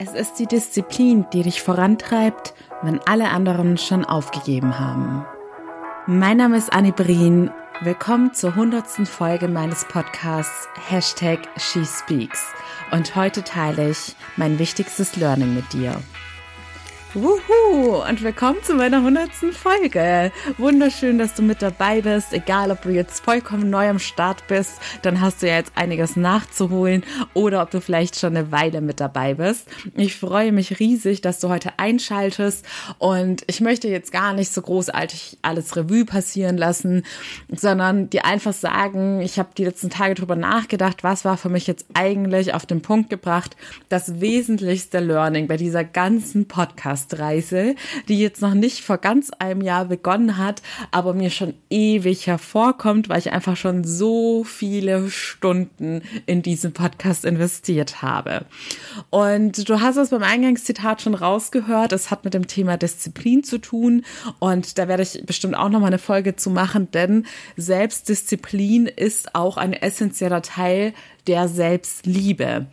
Es ist die Disziplin, die dich vorantreibt, wenn alle anderen schon aufgegeben haben. Mein Name ist Annie Brien. Willkommen zur hundertsten Folge meines Podcasts Hashtag SheSpeaks. Und heute teile ich mein wichtigstes Learning mit dir. Wuhu! Und willkommen zu meiner hundertsten Folge. Wunderschön, dass du mit dabei bist. Egal, ob du jetzt vollkommen neu am Start bist, dann hast du ja jetzt einiges nachzuholen oder ob du vielleicht schon eine Weile mit dabei bist. Ich freue mich riesig, dass du heute einschaltest und ich möchte jetzt gar nicht so großartig alles Revue passieren lassen, sondern dir einfach sagen, ich habe die letzten Tage drüber nachgedacht, was war für mich jetzt eigentlich auf den Punkt gebracht, das wesentlichste Learning bei dieser ganzen Podcast Podcast-Reise, die jetzt noch nicht vor ganz einem Jahr begonnen hat, aber mir schon ewig hervorkommt, weil ich einfach schon so viele Stunden in diesen Podcast investiert habe. Und du hast es beim Eingangszitat schon rausgehört, es hat mit dem Thema Disziplin zu tun und da werde ich bestimmt auch noch mal eine Folge zu machen, denn Selbstdisziplin ist auch ein essentieller Teil der Selbstliebe.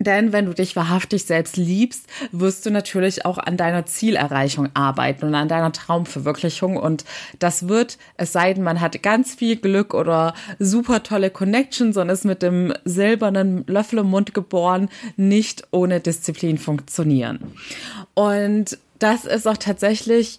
Denn wenn du dich wahrhaftig selbst liebst, wirst du natürlich auch an deiner Zielerreichung arbeiten und an deiner Traumverwirklichung. Und das wird, es sei denn, man hat ganz viel Glück oder super tolle Connections und ist mit dem silbernen Löffel im Mund geboren, nicht ohne Disziplin funktionieren. Und das ist auch tatsächlich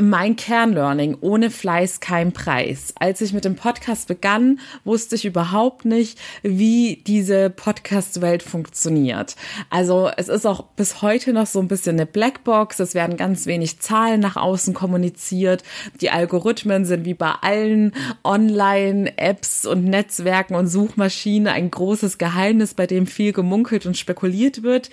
mein Kernlearning, ohne Fleiß kein Preis. Als ich mit dem Podcast begann, wusste ich überhaupt nicht, wie diese Podcast-Welt funktioniert. Also es ist auch bis heute noch so ein bisschen eine Blackbox. Es werden ganz wenig Zahlen nach außen kommuniziert. Die Algorithmen sind wie bei allen Online-Apps und Netzwerken und Suchmaschinen ein großes Geheimnis, bei dem viel gemunkelt und spekuliert wird.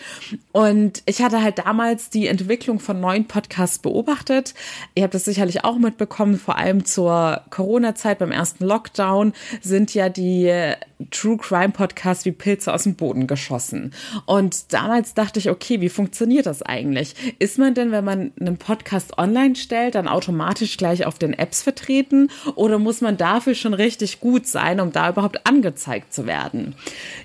Und ich hatte halt damals die Entwicklung von neuen Podcasts beobachtet Ihr habt das sicherlich auch mitbekommen, vor allem zur Corona-Zeit beim ersten Lockdown sind ja die True Crime Podcasts wie Pilze aus dem Boden geschossen. Und damals dachte ich, okay, wie funktioniert das eigentlich? Ist man denn, wenn man einen Podcast online stellt, dann automatisch gleich auf den Apps vertreten oder muss man dafür schon richtig gut sein, um da überhaupt angezeigt zu werden?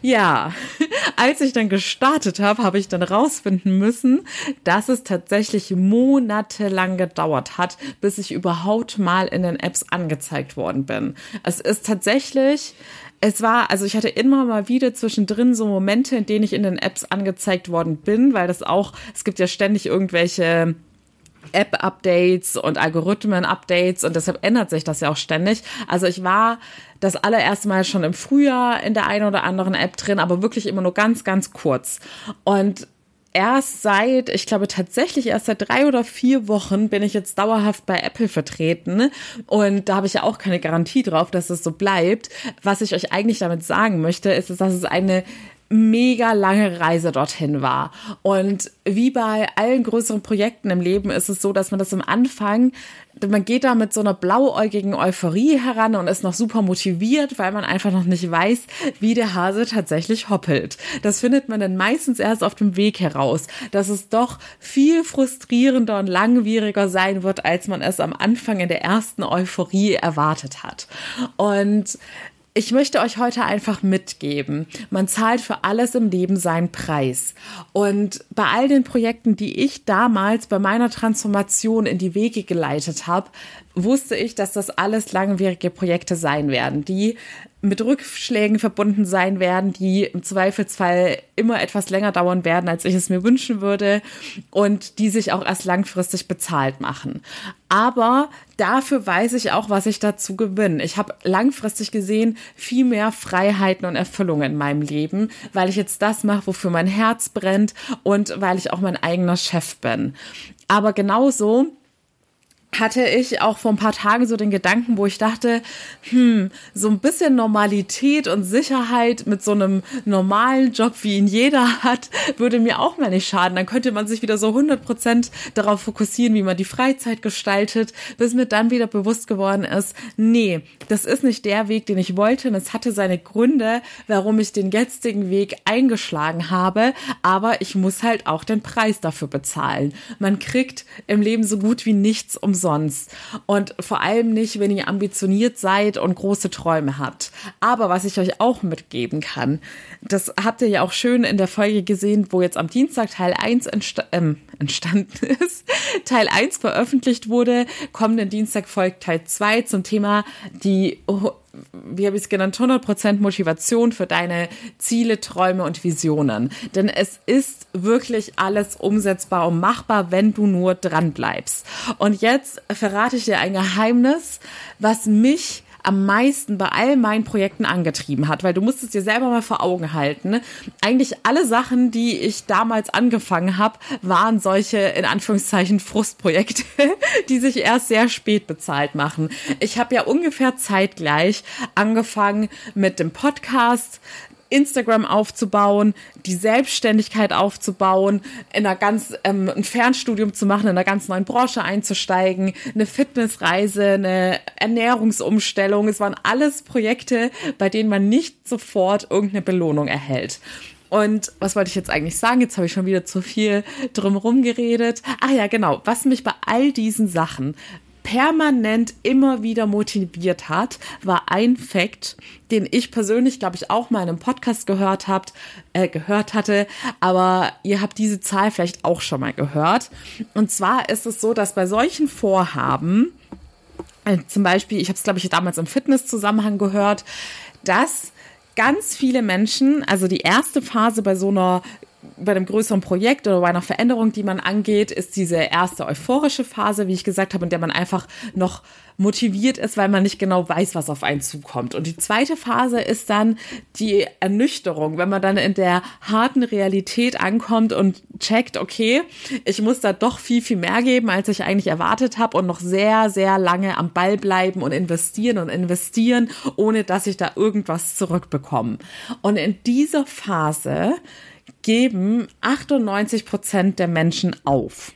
Ja, als ich dann gestartet habe, habe ich dann rausfinden müssen, dass es tatsächlich monatelang gedauert hat, bis ich überhaupt mal in den Apps angezeigt worden bin. Es ist tatsächlich es war, also ich hatte immer mal wieder zwischendrin so Momente, in denen ich in den Apps angezeigt worden bin, weil das auch, es gibt ja ständig irgendwelche App-Updates und Algorithmen-Updates und deshalb ändert sich das ja auch ständig. Also ich war das allererste Mal schon im Frühjahr in der einen oder anderen App drin, aber wirklich immer nur ganz, ganz kurz. Und erst seit, ich glaube tatsächlich erst seit drei oder vier Wochen bin ich jetzt dauerhaft bei Apple vertreten und da habe ich ja auch keine Garantie drauf, dass es so bleibt. Was ich euch eigentlich damit sagen möchte, ist, dass es eine mega lange Reise dorthin war. Und wie bei allen größeren Projekten im Leben ist es so, dass man das am Anfang, man geht da mit so einer blauäugigen Euphorie heran und ist noch super motiviert, weil man einfach noch nicht weiß, wie der Hase tatsächlich hoppelt. Das findet man dann meistens erst auf dem Weg heraus, dass es doch viel frustrierender und langwieriger sein wird, als man es am Anfang in der ersten Euphorie erwartet hat. Und ich möchte euch heute einfach mitgeben, man zahlt für alles im Leben seinen Preis. Und bei all den Projekten, die ich damals bei meiner Transformation in die Wege geleitet habe, wusste ich, dass das alles langwierige Projekte sein werden, die mit Rückschlägen verbunden sein werden, die im Zweifelsfall immer etwas länger dauern werden, als ich es mir wünschen würde und die sich auch erst langfristig bezahlt machen. Aber dafür weiß ich auch, was ich dazu gewinne. Ich habe langfristig gesehen viel mehr Freiheiten und Erfüllungen in meinem Leben, weil ich jetzt das mache, wofür mein Herz brennt und weil ich auch mein eigener Chef bin. Aber genauso hatte ich auch vor ein paar Tagen so den Gedanken, wo ich dachte, hm, so ein bisschen Normalität und Sicherheit mit so einem normalen Job, wie ihn jeder hat, würde mir auch mal nicht schaden. Dann könnte man sich wieder so 100 Prozent darauf fokussieren, wie man die Freizeit gestaltet, bis mir dann wieder bewusst geworden ist, nee, das ist nicht der Weg, den ich wollte. Und es hatte seine Gründe, warum ich den jetzigen Weg eingeschlagen habe. Aber ich muss halt auch den Preis dafür bezahlen. Man kriegt im Leben so gut wie nichts umsonst umsonst. Und vor allem nicht, wenn ihr ambitioniert seid und große Träume habt. Aber was ich euch auch mitgeben kann, das habt ihr ja auch schön in der Folge gesehen, wo jetzt am Dienstag Teil 1 entsta ähm, entstanden ist. Teil 1 veröffentlicht wurde. Kommenden Dienstag folgt Teil 2 zum Thema die wie habe ich es genannt, 100% Motivation für deine Ziele, Träume und Visionen. Denn es ist wirklich alles umsetzbar und machbar, wenn du nur dran bleibst. Und jetzt verrate ich dir ein Geheimnis, was mich am meisten bei all meinen Projekten angetrieben hat, weil du musst es dir selber mal vor Augen halten. Eigentlich alle Sachen, die ich damals angefangen habe, waren solche in Anführungszeichen Frustprojekte, die sich erst sehr spät bezahlt machen. Ich habe ja ungefähr zeitgleich angefangen mit dem Podcast, Instagram aufzubauen, die Selbstständigkeit aufzubauen, in einer ganz ähm, ein Fernstudium zu machen, in einer ganz neuen Branche einzusteigen, eine Fitnessreise, eine Ernährungsumstellung. Es waren alles Projekte, bei denen man nicht sofort irgendeine Belohnung erhält. Und was wollte ich jetzt eigentlich sagen? Jetzt habe ich schon wieder zu viel drumherum geredet. Ah ja, genau. Was mich bei all diesen Sachen permanent immer wieder motiviert hat, war ein Fakt, den ich persönlich, glaube ich, auch mal in einem Podcast gehört habt, äh, gehört hatte, aber ihr habt diese Zahl vielleicht auch schon mal gehört. Und zwar ist es so, dass bei solchen Vorhaben, äh, zum Beispiel, ich habe es, glaube ich, damals im Fitness-Zusammenhang gehört, dass ganz viele Menschen, also die erste Phase bei so einer bei einem größeren Projekt oder bei einer Veränderung, die man angeht, ist diese erste euphorische Phase, wie ich gesagt habe, in der man einfach noch motiviert ist, weil man nicht genau weiß, was auf einen zukommt. Und die zweite Phase ist dann die Ernüchterung, wenn man dann in der harten Realität ankommt und checkt, okay, ich muss da doch viel, viel mehr geben, als ich eigentlich erwartet habe und noch sehr, sehr lange am Ball bleiben und investieren und investieren, ohne dass ich da irgendwas zurückbekomme. Und in dieser Phase geben 98 Prozent der Menschen auf.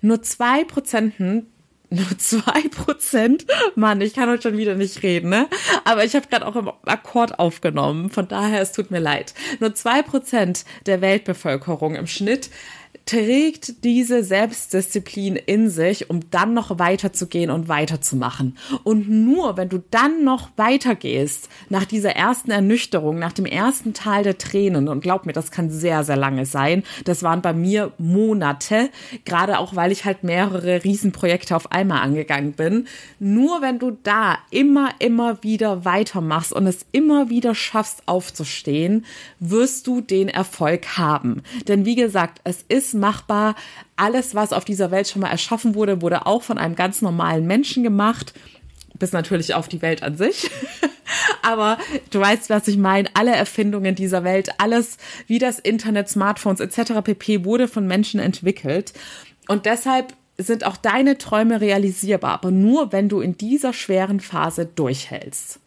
Nur zwei Prozenten nur zwei Prozent. Mann, ich kann heute schon wieder nicht reden, ne? Aber ich habe gerade auch im Akkord aufgenommen. Von daher, es tut mir leid. Nur zwei Prozent der Weltbevölkerung im Schnitt trägt diese Selbstdisziplin in sich, um dann noch weiterzugehen und weiterzumachen. Und nur wenn du dann noch weitergehst, nach dieser ersten Ernüchterung, nach dem ersten Tal der Tränen, und glaub mir, das kann sehr, sehr lange sein, das waren bei mir Monate, gerade auch, weil ich halt mehrere Riesenprojekte auf einmal angegangen bin. Nur wenn du da immer, immer wieder weitermachst und es immer wieder schaffst aufzustehen, wirst du den Erfolg haben. Denn wie gesagt, es ist machbar. Alles, was auf dieser Welt schon mal erschaffen wurde, wurde auch von einem ganz normalen Menschen gemacht. Bis natürlich auf die Welt an sich. Aber du weißt, was ich meine. Alle Erfindungen dieser Welt, alles wie das Internet, Smartphones etc. pp. wurde von Menschen entwickelt. Und deshalb sind auch deine Träume realisierbar, aber nur wenn du in dieser schweren Phase durchhältst.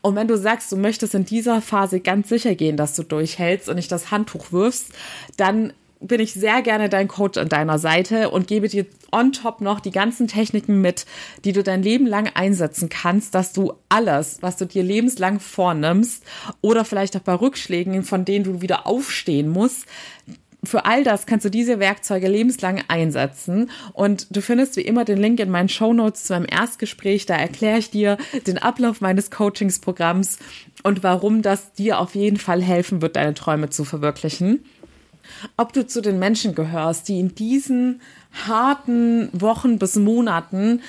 Und wenn du sagst, du möchtest in dieser Phase ganz sicher gehen, dass du durchhältst und nicht das Handtuch wirfst, dann bin ich sehr gerne dein Coach an deiner Seite und gebe dir on top noch die ganzen Techniken mit, die du dein Leben lang einsetzen kannst, dass du alles, was du dir lebenslang vornimmst oder vielleicht auch bei Rückschlägen, von denen du wieder aufstehen musst, für all das kannst du diese Werkzeuge lebenslang einsetzen. Und du findest wie immer den Link in meinen Show Notes zu meinem Erstgespräch. Da erkläre ich dir den Ablauf meines Coachingsprogramms und warum das dir auf jeden Fall helfen wird, deine Träume zu verwirklichen ob du zu den Menschen gehörst, die in diesen harten Wochen bis Monaten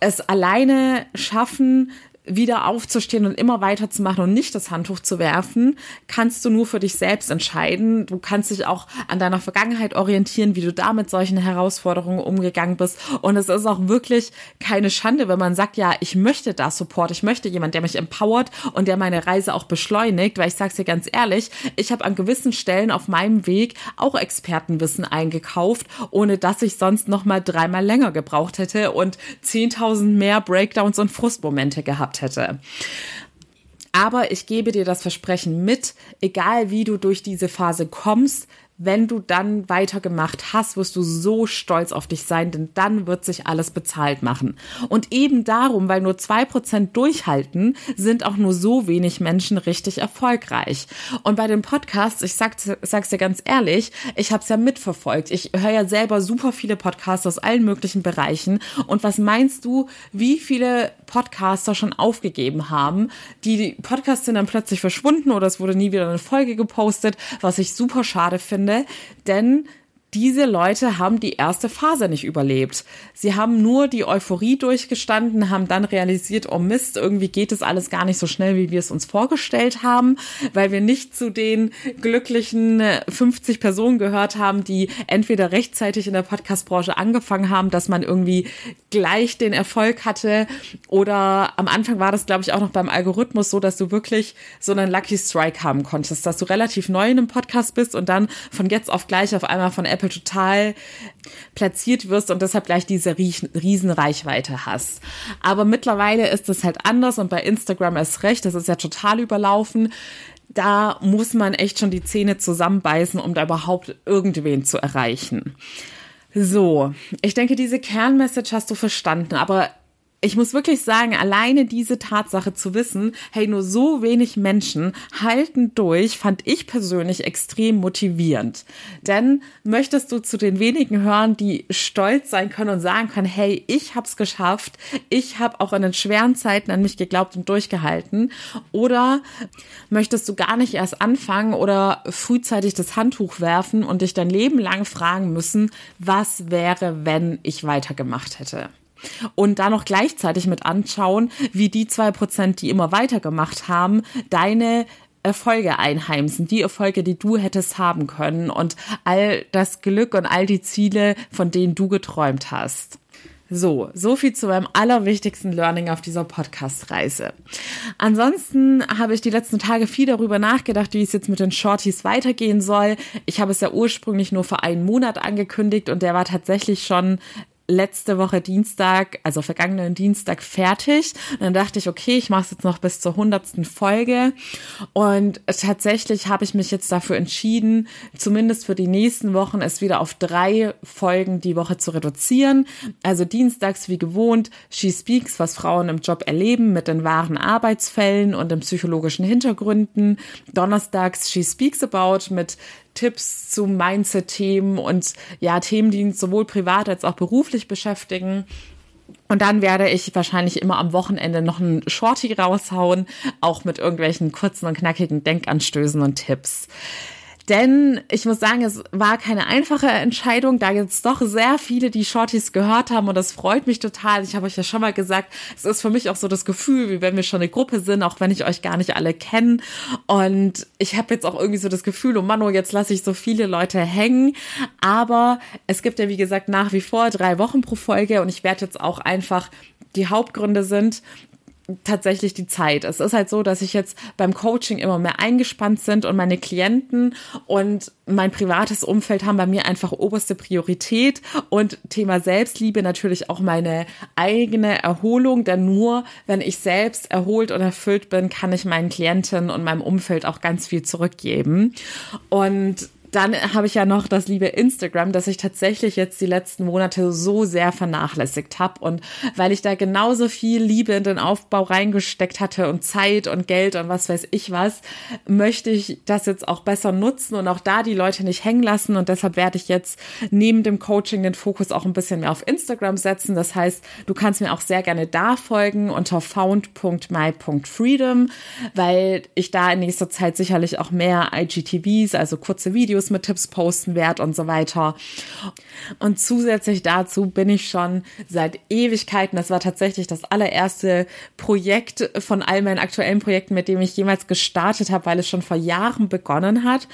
es alleine schaffen, wieder aufzustehen und immer weiterzumachen und nicht das Handtuch zu werfen, kannst du nur für dich selbst entscheiden. Du kannst dich auch an deiner Vergangenheit orientieren, wie du da mit solchen Herausforderungen umgegangen bist. Und es ist auch wirklich keine Schande, wenn man sagt, ja, ich möchte da Support, ich möchte jemand, der mich empowert und der meine Reise auch beschleunigt, weil ich sag's dir ganz ehrlich, ich habe an gewissen Stellen auf meinem Weg auch Expertenwissen eingekauft, ohne dass ich sonst noch mal dreimal länger gebraucht hätte und 10.000 mehr Breakdowns und Frustmomente gehabt hätte. Aber ich gebe dir das Versprechen mit, egal wie du durch diese Phase kommst, wenn du dann weitergemacht hast, wirst du so stolz auf dich sein, denn dann wird sich alles bezahlt machen. Und eben darum, weil nur zwei Prozent durchhalten, sind auch nur so wenig Menschen richtig erfolgreich. Und bei den Podcasts, ich sag, sag's dir ganz ehrlich, ich habe es ja mitverfolgt. Ich höre ja selber super viele Podcasts aus allen möglichen Bereichen. Und was meinst du, wie viele Podcaster schon aufgegeben haben? Die Podcasts sind dann plötzlich verschwunden oder es wurde nie wieder eine Folge gepostet, was ich super schade finde, denn diese Leute haben die erste Phase nicht überlebt. Sie haben nur die Euphorie durchgestanden, haben dann realisiert, oh Mist, irgendwie geht es alles gar nicht so schnell, wie wir es uns vorgestellt haben, weil wir nicht zu den glücklichen 50 Personen gehört haben, die entweder rechtzeitig in der Podcast-Branche angefangen haben, dass man irgendwie gleich den Erfolg hatte oder am Anfang war das, glaube ich, auch noch beim Algorithmus so, dass du wirklich so einen Lucky Strike haben konntest, dass du relativ neu in einem Podcast bist und dann von jetzt auf gleich auf einmal von Apple total platziert wirst und deshalb gleich diese Riesenreichweite hast. Aber mittlerweile ist es halt anders und bei Instagram ist recht, das ist ja total überlaufen da muss man echt schon die Zähne zusammenbeißen, um da überhaupt irgendwen zu erreichen. So, ich denke, diese Kernmessage hast du verstanden, aber ich muss wirklich sagen, alleine diese Tatsache zu wissen, hey, nur so wenig Menschen halten durch, fand ich persönlich extrem motivierend. Denn möchtest du zu den wenigen hören, die stolz sein können und sagen können, hey, ich hab's geschafft, ich habe auch in den schweren Zeiten an mich geglaubt und durchgehalten? Oder möchtest du gar nicht erst anfangen oder frühzeitig das Handtuch werfen und dich dein Leben lang fragen müssen, was wäre, wenn ich weitergemacht hätte? Und da noch gleichzeitig mit anschauen, wie die zwei Prozent, die immer weitergemacht haben, deine Erfolge einheimsen, die Erfolge, die du hättest haben können und all das Glück und all die Ziele, von denen du geträumt hast. So, so viel zu meinem allerwichtigsten Learning auf dieser Podcast-Reise. Ansonsten habe ich die letzten Tage viel darüber nachgedacht, wie es jetzt mit den Shorties weitergehen soll. Ich habe es ja ursprünglich nur für einen Monat angekündigt und der war tatsächlich schon letzte Woche Dienstag, also vergangenen Dienstag fertig. Und dann dachte ich, okay, ich mache es jetzt noch bis zur hundertsten Folge. Und tatsächlich habe ich mich jetzt dafür entschieden, zumindest für die nächsten Wochen es wieder auf drei Folgen die Woche zu reduzieren. Also dienstags wie gewohnt She Speaks, was Frauen im Job erleben mit den wahren Arbeitsfällen und den psychologischen Hintergründen. Donnerstags She Speaks About mit Tipps zu Mindset-Themen und ja, Themen, die uns sowohl privat als auch beruflich beschäftigen. Und dann werde ich wahrscheinlich immer am Wochenende noch einen Shorty raushauen, auch mit irgendwelchen kurzen und knackigen Denkanstößen und Tipps. Denn ich muss sagen, es war keine einfache Entscheidung, da jetzt doch sehr viele die Shorties gehört haben und das freut mich total. Ich habe euch ja schon mal gesagt, es ist für mich auch so das Gefühl, wie wenn wir schon eine Gruppe sind, auch wenn ich euch gar nicht alle kenne. Und ich habe jetzt auch irgendwie so das Gefühl, oh Mann, oh, jetzt lasse ich so viele Leute hängen. Aber es gibt ja, wie gesagt, nach wie vor drei Wochen pro Folge und ich werde jetzt auch einfach die Hauptgründe sind, tatsächlich die Zeit. Es ist halt so, dass ich jetzt beim Coaching immer mehr eingespannt sind und meine Klienten und mein privates Umfeld haben bei mir einfach oberste Priorität und Thema Selbstliebe natürlich auch meine eigene Erholung, denn nur wenn ich selbst erholt und erfüllt bin, kann ich meinen Klienten und meinem Umfeld auch ganz viel zurückgeben. Und dann habe ich ja noch das liebe Instagram, das ich tatsächlich jetzt die letzten Monate so sehr vernachlässigt habe. Und weil ich da genauso viel Liebe in den Aufbau reingesteckt hatte und Zeit und Geld und was weiß ich was, möchte ich das jetzt auch besser nutzen und auch da die Leute nicht hängen lassen. Und deshalb werde ich jetzt neben dem Coaching den Fokus auch ein bisschen mehr auf Instagram setzen. Das heißt, du kannst mir auch sehr gerne da folgen unter found.my.freedom, weil ich da in nächster Zeit sicherlich auch mehr IGTVs, also kurze Videos, Videos mit Tipps posten werde und so weiter. Und zusätzlich dazu bin ich schon seit Ewigkeiten, das war tatsächlich das allererste Projekt von all meinen aktuellen Projekten, mit dem ich jemals gestartet habe, weil es schon vor Jahren begonnen hat.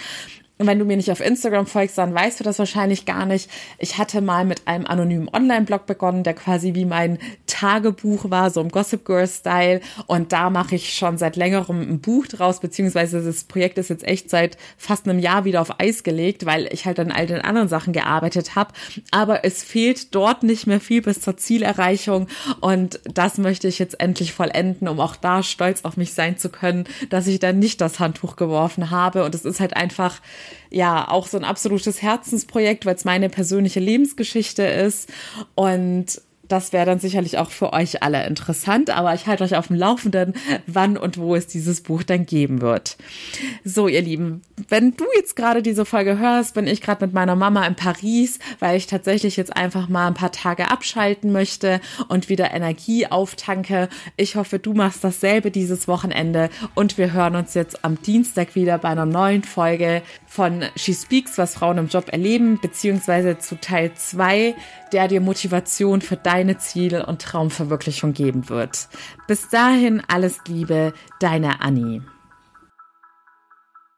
Und wenn du mir nicht auf Instagram folgst, dann weißt du das wahrscheinlich gar nicht. Ich hatte mal mit einem anonymen Online-Blog begonnen, der quasi wie mein Tagebuch war, so im Gossip Girl Style. Und da mache ich schon seit längerem ein Buch draus, beziehungsweise das Projekt ist jetzt echt seit fast einem Jahr wieder auf Eis gelegt, weil ich halt an all den anderen Sachen gearbeitet habe. Aber es fehlt dort nicht mehr viel bis zur Zielerreichung. Und das möchte ich jetzt endlich vollenden, um auch da stolz auf mich sein zu können, dass ich dann nicht das Handtuch geworfen habe. Und es ist halt einfach, ja, auch so ein absolutes Herzensprojekt, weil es meine persönliche Lebensgeschichte ist. Und das wäre dann sicherlich auch für euch alle interessant, aber ich halte euch auf dem Laufenden, wann und wo es dieses Buch dann geben wird. So, ihr Lieben, wenn du jetzt gerade diese Folge hörst, bin ich gerade mit meiner Mama in Paris, weil ich tatsächlich jetzt einfach mal ein paar Tage abschalten möchte und wieder Energie auftanke. Ich hoffe, du machst dasselbe dieses Wochenende und wir hören uns jetzt am Dienstag wieder bei einer neuen Folge von She Speaks, was Frauen im Job erleben, beziehungsweise zu Teil 2, der dir Motivation für deine Ziele und Traumverwirklichung geben wird. Bis dahin alles Liebe, deine Annie.